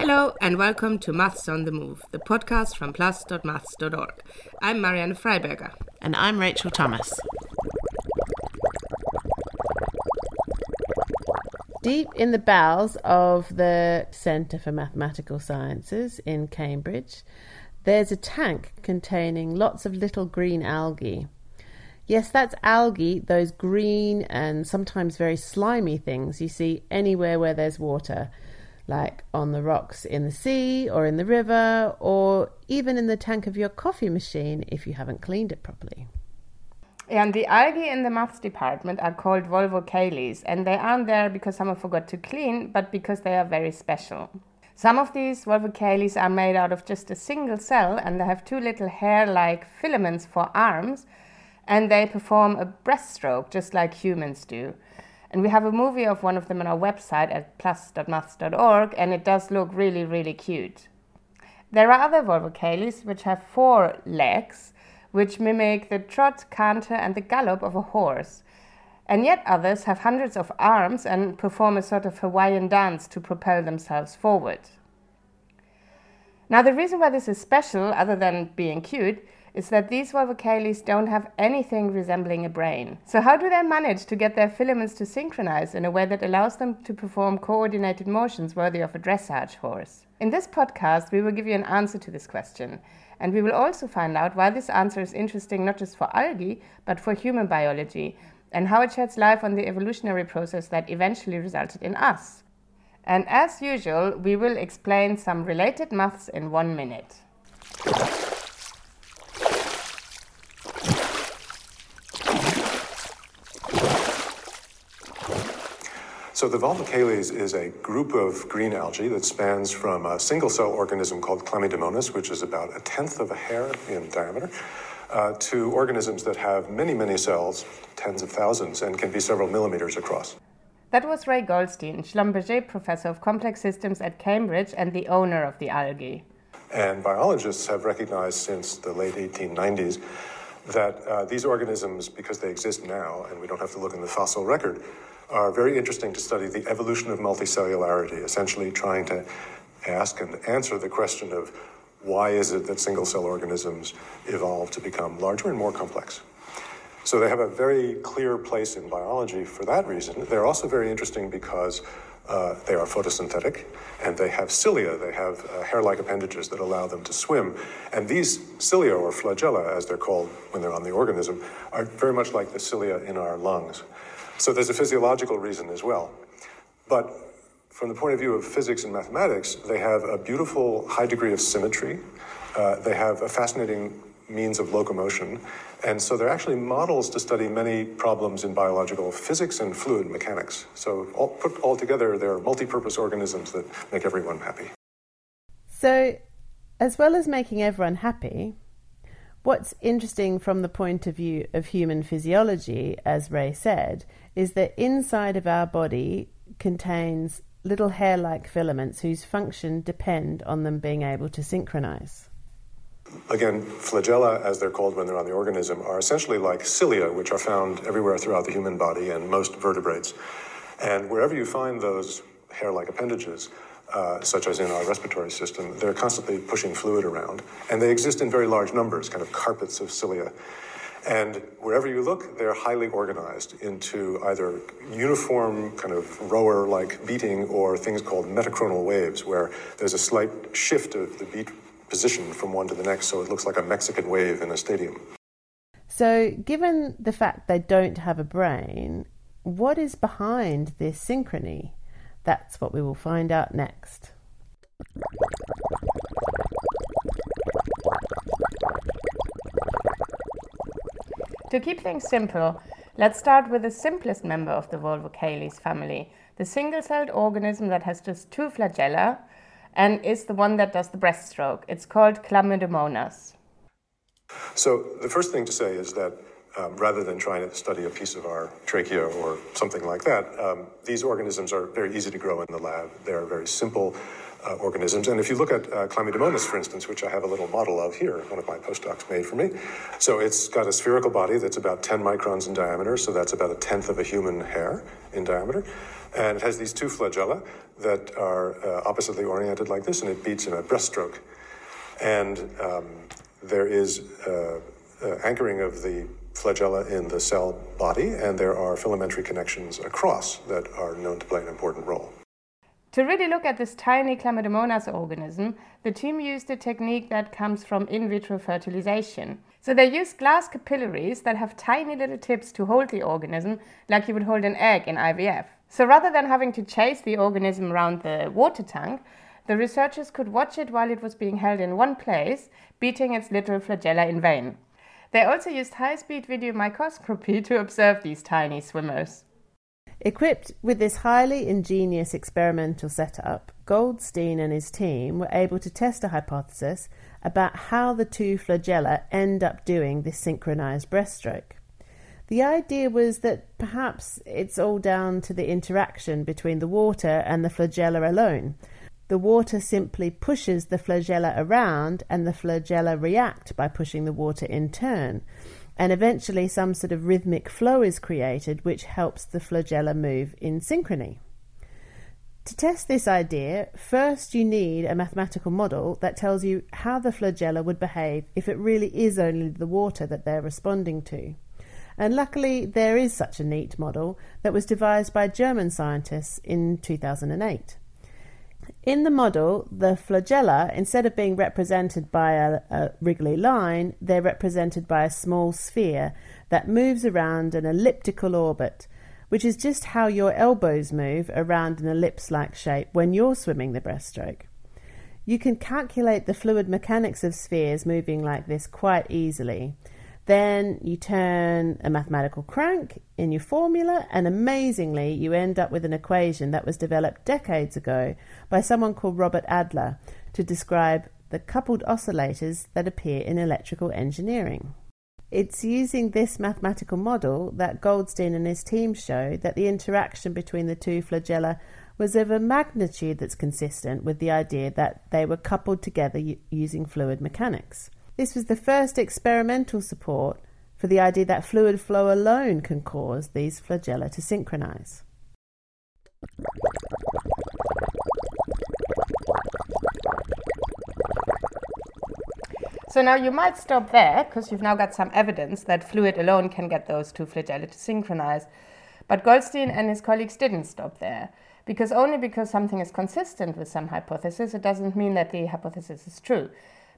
Hello and welcome to Maths on the Move, the podcast from plus.maths.org. I'm Marianne Freiberger. And I'm Rachel Thomas. Deep in the bowels of the Centre for Mathematical Sciences in Cambridge, there's a tank containing lots of little green algae. Yes, that's algae, those green and sometimes very slimy things you see anywhere where there's water, like on the rocks in the sea or in the river, or even in the tank of your coffee machine if you haven't cleaned it properly. And the algae in the maths department are called volvocales, and they aren't there because someone forgot to clean, but because they are very special. Some of these volvocales are made out of just a single cell, and they have two little hair like filaments for arms and they perform a breaststroke just like humans do. And we have a movie of one of them on our website at plus.maths.org, and it does look really, really cute. There are other volvocales which have four legs, which mimic the trot, canter, and the gallop of a horse. And yet others have hundreds of arms and perform a sort of Hawaiian dance to propel themselves forward. Now, the reason why this is special, other than being cute, is that these volvocales don't have anything resembling a brain. So, how do they manage to get their filaments to synchronize in a way that allows them to perform coordinated motions worthy of a dressage horse? In this podcast, we will give you an answer to this question. And we will also find out why this answer is interesting not just for algae, but for human biology, and how it sheds light on the evolutionary process that eventually resulted in us. And as usual, we will explain some related maths in one minute. So the volvocales is a group of green algae that spans from a single cell organism called Chlamydomonas, which is about a tenth of a hair in diameter, uh, to organisms that have many, many cells, tens of thousands, and can be several millimeters across. That was Ray Goldstein, Schlumberger Professor of Complex Systems at Cambridge and the owner of the algae. And biologists have recognized since the late 1890s that uh, these organisms, because they exist now, and we don't have to look in the fossil record, are very interesting to study the evolution of multicellularity, essentially trying to ask and answer the question of why is it that single cell organisms evolve to become larger and more complex. So they have a very clear place in biology for that reason. They're also very interesting because uh, they are photosynthetic and they have cilia, they have uh, hair like appendages that allow them to swim. And these cilia, or flagella as they're called when they're on the organism, are very much like the cilia in our lungs. So there's a physiological reason as well. But from the point of view of physics and mathematics, they have a beautiful high degree of symmetry. Uh, they have a fascinating means of locomotion. And so they're actually models to study many problems in biological physics and fluid mechanics. So, all, put all together, they're multi purpose organisms that make everyone happy. So, as well as making everyone happy, what's interesting from the point of view of human physiology, as Ray said, is that inside of our body contains little hair like filaments whose function depend on them being able to synchronize. Again, flagella, as they're called when they're on the organism, are essentially like cilia, which are found everywhere throughout the human body and most vertebrates. And wherever you find those hair like appendages, uh, such as in our respiratory system, they're constantly pushing fluid around. And they exist in very large numbers, kind of carpets of cilia. And wherever you look, they're highly organized into either uniform, kind of rower like beating or things called metachronal waves, where there's a slight shift of the beat position from one to the next, so it looks like a Mexican wave in a stadium. So, given the fact they don't have a brain, what is behind this synchrony? That's what we will find out next. To keep things simple, let's start with the simplest member of the Volvocales family, the single celled organism that has just two flagella and is the one that does the breaststroke. It's called Chlamydomonas. So, the first thing to say is that um, rather than trying to study a piece of our trachea or something like that, um, these organisms are very easy to grow in the lab. They're very simple. Uh, organisms. And if you look at uh, Chlamydomonas, for instance, which I have a little model of here, one of my postdocs made for me. So it's got a spherical body that's about 10 microns in diameter, so that's about a tenth of a human hair in diameter. And it has these two flagella that are uh, oppositely oriented like this, and it beats in a breaststroke. And um, there is uh, uh, anchoring of the flagella in the cell body, and there are filamentary connections across that are known to play an important role. To really look at this tiny Chlamydomonas organism, the team used a technique that comes from in vitro fertilization. So they used glass capillaries that have tiny little tips to hold the organism like you would hold an egg in IVF. So rather than having to chase the organism around the water tank, the researchers could watch it while it was being held in one place, beating its little flagella in vain. They also used high speed video microscopy to observe these tiny swimmers. Equipped with this highly ingenious experimental setup, Goldstein and his team were able to test a hypothesis about how the two flagella end up doing this synchronized breaststroke. The idea was that perhaps it's all down to the interaction between the water and the flagella alone. The water simply pushes the flagella around, and the flagella react by pushing the water in turn and eventually some sort of rhythmic flow is created which helps the flagella move in synchrony. To test this idea, first you need a mathematical model that tells you how the flagella would behave if it really is only the water that they're responding to. And luckily, there is such a neat model that was devised by German scientists in 2008. In the model, the flagella, instead of being represented by a, a, wriggly line, they're represented by a small sphere that moves around an elliptical orbit, which is just how your elbows move around an ellipse like shape when you're swimming the breaststroke. You can calculate the fluid mechanics of spheres moving like this quite easily. Then you turn a mathematical crank in your formula, and amazingly, you end up with an equation that was developed decades ago by someone called Robert Adler to describe the coupled oscillators that appear in electrical engineering. It's using this mathematical model that Goldstein and his team show that the interaction between the two flagella was of a magnitude that's consistent with the idea that they were coupled together using fluid mechanics. This was the first experimental support for the idea that fluid flow alone can cause these flagella to synchronize. So now you might stop there because you've now got some evidence that fluid alone can get those two flagella to synchronize. But Goldstein and his colleagues didn't stop there. Because only because something is consistent with some hypothesis, it doesn't mean that the hypothesis is true.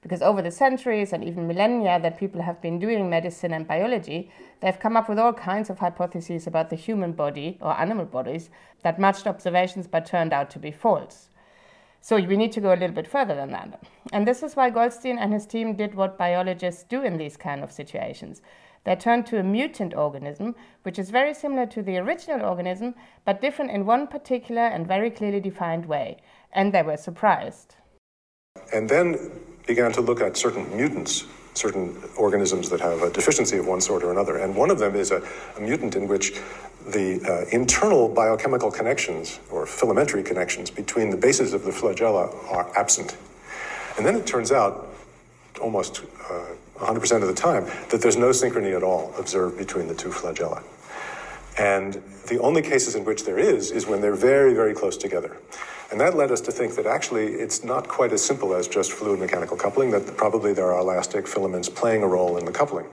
Because over the centuries and even millennia that people have been doing medicine and biology, they've come up with all kinds of hypotheses about the human body or animal bodies that matched observations but turned out to be false. So we need to go a little bit further than that. And this is why Goldstein and his team did what biologists do in these kind of situations. They turned to a mutant organism, which is very similar to the original organism, but different in one particular and very clearly defined way. And they were surprised. And then began to look at certain mutants, certain organisms that have a deficiency of one sort or another. And one of them is a, a mutant in which the uh, internal biochemical connections or filamentary connections between the bases of the flagella are absent. And then it turns out, almost uh, 100% of the time, that there's no synchrony at all observed between the two flagella. And the only cases in which there is, is when they're very, very close together. And that led us to think that actually it's not quite as simple as just fluid mechanical coupling, that probably there are elastic filaments playing a role in the coupling.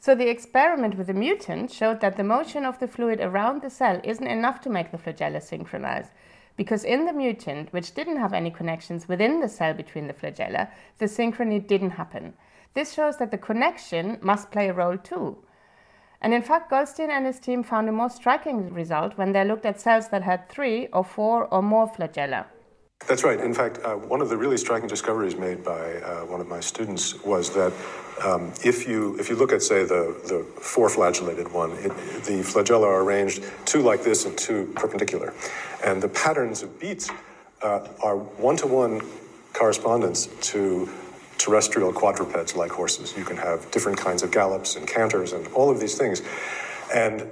So the experiment with the mutant showed that the motion of the fluid around the cell isn't enough to make the flagella synchronize. Because in the mutant, which didn't have any connections within the cell between the flagella, the synchrony didn't happen. This shows that the connection must play a role too. And in fact, Goldstein and his team found a more striking result when they looked at cells that had three or four or more flagella. That's right. In fact, uh, one of the really striking discoveries made by uh, one of my students was that um, if you if you look at say the the four flagellated one, it, the flagella are arranged two like this and two perpendicular, and the patterns of beats uh, are one to one correspondence to terrestrial quadrupeds like horses. You can have different kinds of gallops and canters and all of these things. And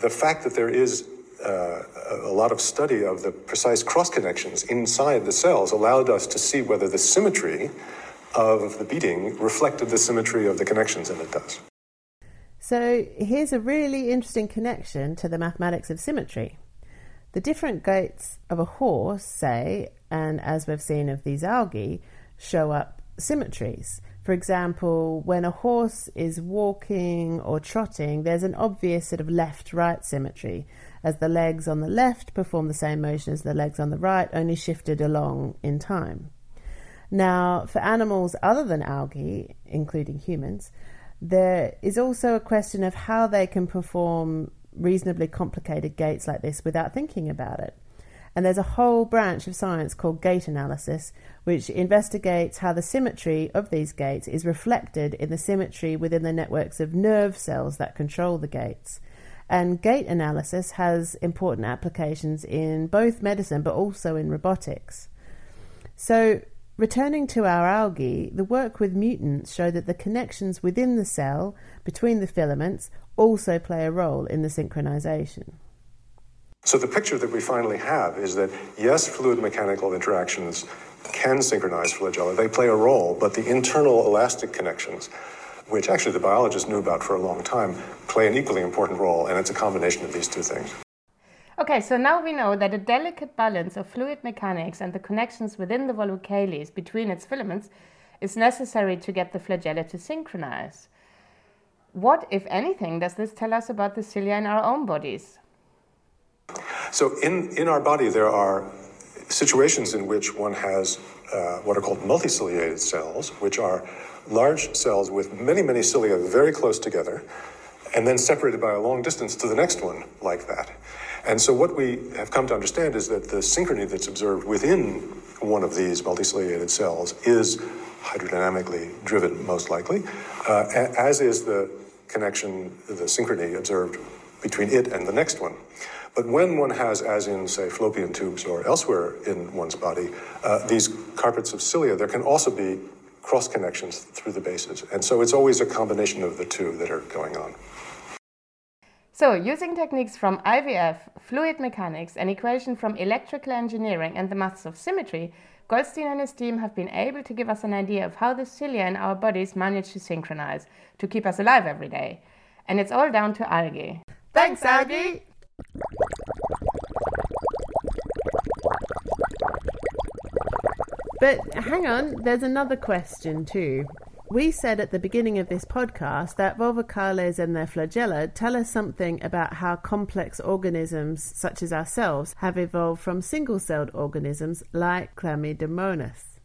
the fact that there is uh, a lot of study of the precise cross connections inside the cells allowed us to see whether the symmetry of the beating reflected the symmetry of the connections, and it does. So here's a really interesting connection to the mathematics of symmetry. The different gaits of a horse, say, and as we've seen of these algae, show up symmetries. For example, when a horse is walking or trotting, there's an obvious sort of left right symmetry, as the legs on the left perform the same motion as the legs on the right, only shifted along in time. Now, for animals other than algae, including humans, there is also a question of how they can perform reasonably complicated gaits like this without thinking about it. And there's a whole branch of science called gait analysis, which investigates how the symmetry of these gaits is reflected in the symmetry within the networks of nerve cells that control the gaits. And gait analysis has important applications in both medicine but also in robotics. So, returning to our algae, the work with mutants show that the connections within the cell between the filaments also play a role in the synchronization. So the picture that we finally have is that yes, fluid mechanical interactions can synchronize flagella. They play a role, but the internal elastic connections, which actually the biologists knew about for a long time, play an equally important role, and it's a combination of these two things. Okay, so now we know that a delicate balance of fluid mechanics and the connections within the volvocales between its filaments is necessary to get the flagella to synchronize. What, if anything, does this tell us about the cilia in our own bodies? So, in, in our body, there are situations in which one has uh, what are called multiciliated cells, which are large cells with many, many cilia very close together, and then separated by a long distance to the next one, like that. And so, what we have come to understand is that the synchrony that's observed within one of these multiciliated cells is hydrodynamically driven, most likely, uh, as is the connection, the synchrony observed between it and the next one. But when one has, as in, say, fallopian tubes or elsewhere in one's body, uh, these carpets of cilia, there can also be cross connections through the bases. And so it's always a combination of the two that are going on. So, using techniques from IVF, fluid mechanics, an equation from electrical engineering, and the maths of symmetry, Goldstein and his team have been able to give us an idea of how the cilia in our bodies manage to synchronize to keep us alive every day. And it's all down to algae. Thanks, algae! But hang on, there's another question too. We said at the beginning of this podcast that volvocales and their flagella tell us something about how complex organisms, such as ourselves, have evolved from single celled organisms like Chlamydomonas.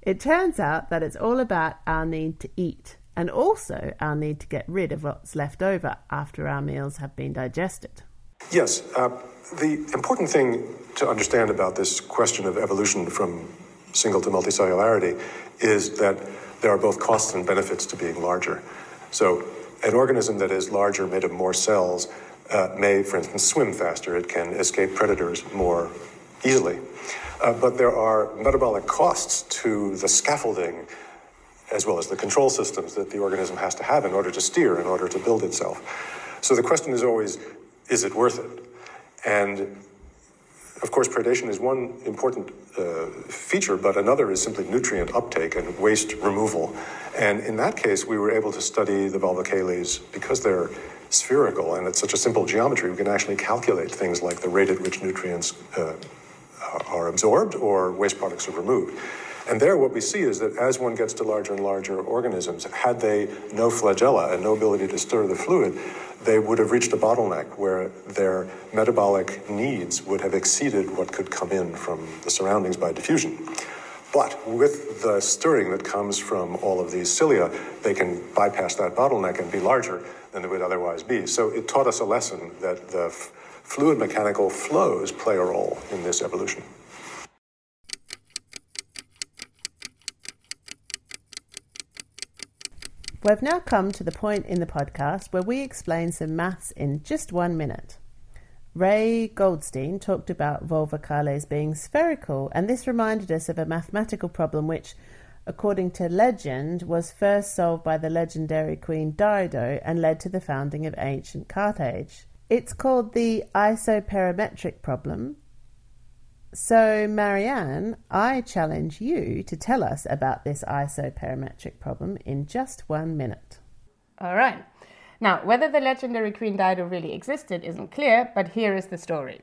It turns out that it's all about our need to eat and also our need to get rid of what's left over after our meals have been digested. Yes. Uh, the important thing to understand about this question of evolution from single to multicellularity is that there are both costs and benefits to being larger. So, an organism that is larger, made of more cells, uh, may, for instance, swim faster. It can escape predators more easily. Uh, but there are metabolic costs to the scaffolding as well as the control systems that the organism has to have in order to steer, in order to build itself. So the question is always, is it worth it? And of course, predation is one important uh, feature, but another is simply nutrient uptake and waste removal. And in that case, we were able to study the volvocales because they're spherical and it's such a simple geometry, we can actually calculate things like the rate at which nutrients uh, are absorbed or waste products are removed. And there, what we see is that as one gets to larger and larger organisms, had they no flagella and no ability to stir the fluid, they would have reached a bottleneck where their metabolic needs would have exceeded what could come in from the surroundings by diffusion. But with the stirring that comes from all of these cilia, they can bypass that bottleneck and be larger than they would otherwise be. So it taught us a lesson that the fluid mechanical flows play a role in this evolution. We've now come to the point in the podcast where we explain some maths in just one minute. Ray Goldstein talked about volvocales being spherical, and this reminded us of a mathematical problem which, according to legend, was first solved by the legendary Queen Dido and led to the founding of ancient Carthage. It's called the isoperimetric problem. So, Marianne, I challenge you to tell us about this isoperimetric problem in just one minute. All right. Now, whether the legendary Queen Dido really existed isn't clear, but here is the story.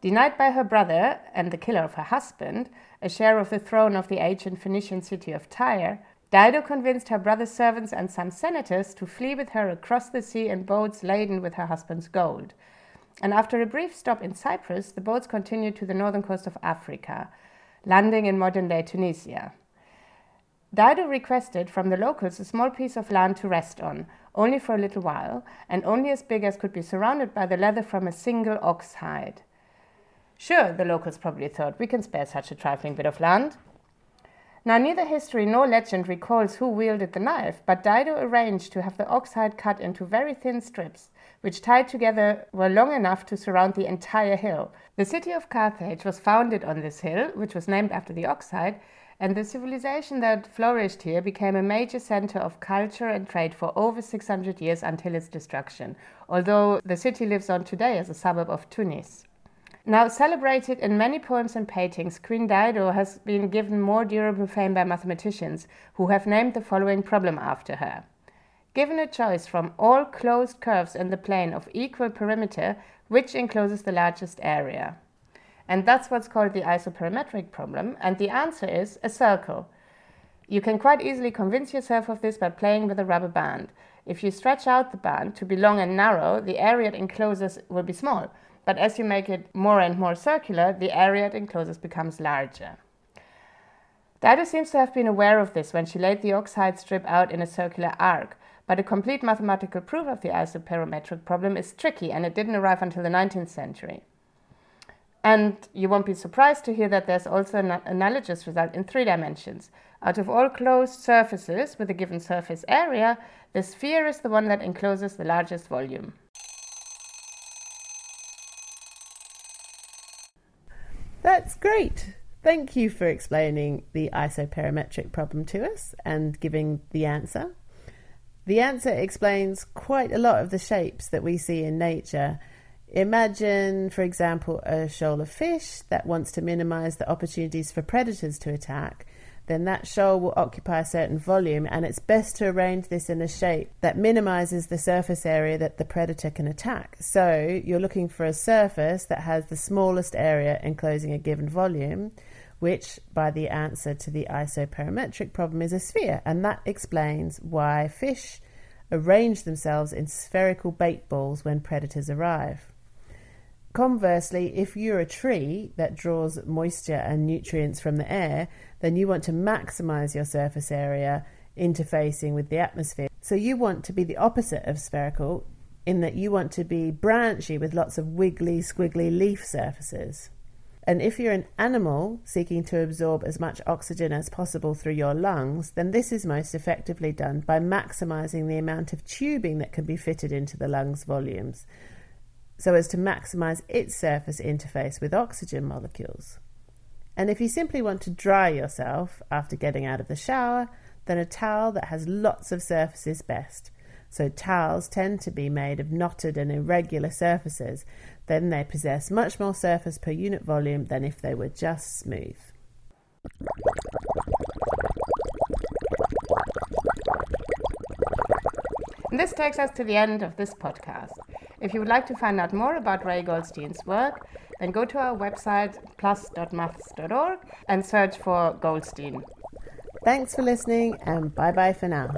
Denied by her brother and the killer of her husband a share of the throne of the ancient Phoenician city of Tyre, Dido convinced her brother's servants and some senators to flee with her across the sea in boats laden with her husband's gold. And after a brief stop in Cyprus, the boats continued to the northern coast of Africa, landing in modern day Tunisia. Dido requested from the locals a small piece of land to rest on, only for a little while, and only as big as could be surrounded by the leather from a single ox hide. Sure, the locals probably thought we can spare such a trifling bit of land. Now, neither history nor legend recalls who wielded the knife, but Dido arranged to have the ox hide cut into very thin strips, which tied together were long enough to surround the entire hill. The city of Carthage was founded on this hill, which was named after the ox hide, and the civilization that flourished here became a major center of culture and trade for over 600 years until its destruction, although the city lives on today as a suburb of Tunis. Now celebrated in many poems and paintings, Queen Dido has been given more durable fame by mathematicians who have named the following problem after her. Given a choice from all closed curves in the plane of equal perimeter, which encloses the largest area? And that's what's called the isoperimetric problem, and the answer is a circle. You can quite easily convince yourself of this by playing with a rubber band. If you stretch out the band to be long and narrow, the area it encloses will be small but as you make it more and more circular, the area it encloses becomes larger. Dido seems to have been aware of this when she laid the oxide strip out in a circular arc, but a complete mathematical proof of the isoperimetric problem is tricky and it didn't arrive until the 19th century. And you won't be surprised to hear that there's also an analogous result in three dimensions. Out of all closed surfaces with a given surface area, the sphere is the one that encloses the largest volume. That's great. Thank you for explaining the isoperimetric problem to us and giving the answer. The answer explains quite a lot of the shapes that we see in nature. Imagine, for example, a shoal of fish that wants to minimize the opportunities for predators to attack then that shoal will occupy a certain volume, and it's best to arrange this in a shape that minimizes the surface area that the predator can attack. So you're looking for a surface that has the smallest area enclosing a given volume, which, by the answer to the isoperimetric problem, is a sphere, and that explains why fish arrange themselves in spherical bait balls when predators arrive. Conversely, if you're a tree that draws moisture and nutrients from the air, then you want to maximize your surface area interfacing with the atmosphere. So you want to be the opposite of spherical in that you want to be branchy with lots of wiggly, squiggly leaf surfaces. And if you're an animal seeking to absorb as much oxygen as possible through your lungs, then this is most effectively done by maximizing the amount of tubing that can be fitted into the lungs volumes so as to maximize its surface interface with oxygen molecules. And if you simply want to dry yourself after getting out of the shower, then a towel that has lots of surfaces best. So towels tend to be made of knotted and irregular surfaces. Then they possess much more surface per unit volume than if they were just smooth. This takes us to the end of this podcast. If you would like to find out more about Ray Goldstein's work, then go to our website plus.maths.org and search for Goldstein. Thanks for listening and bye bye for now.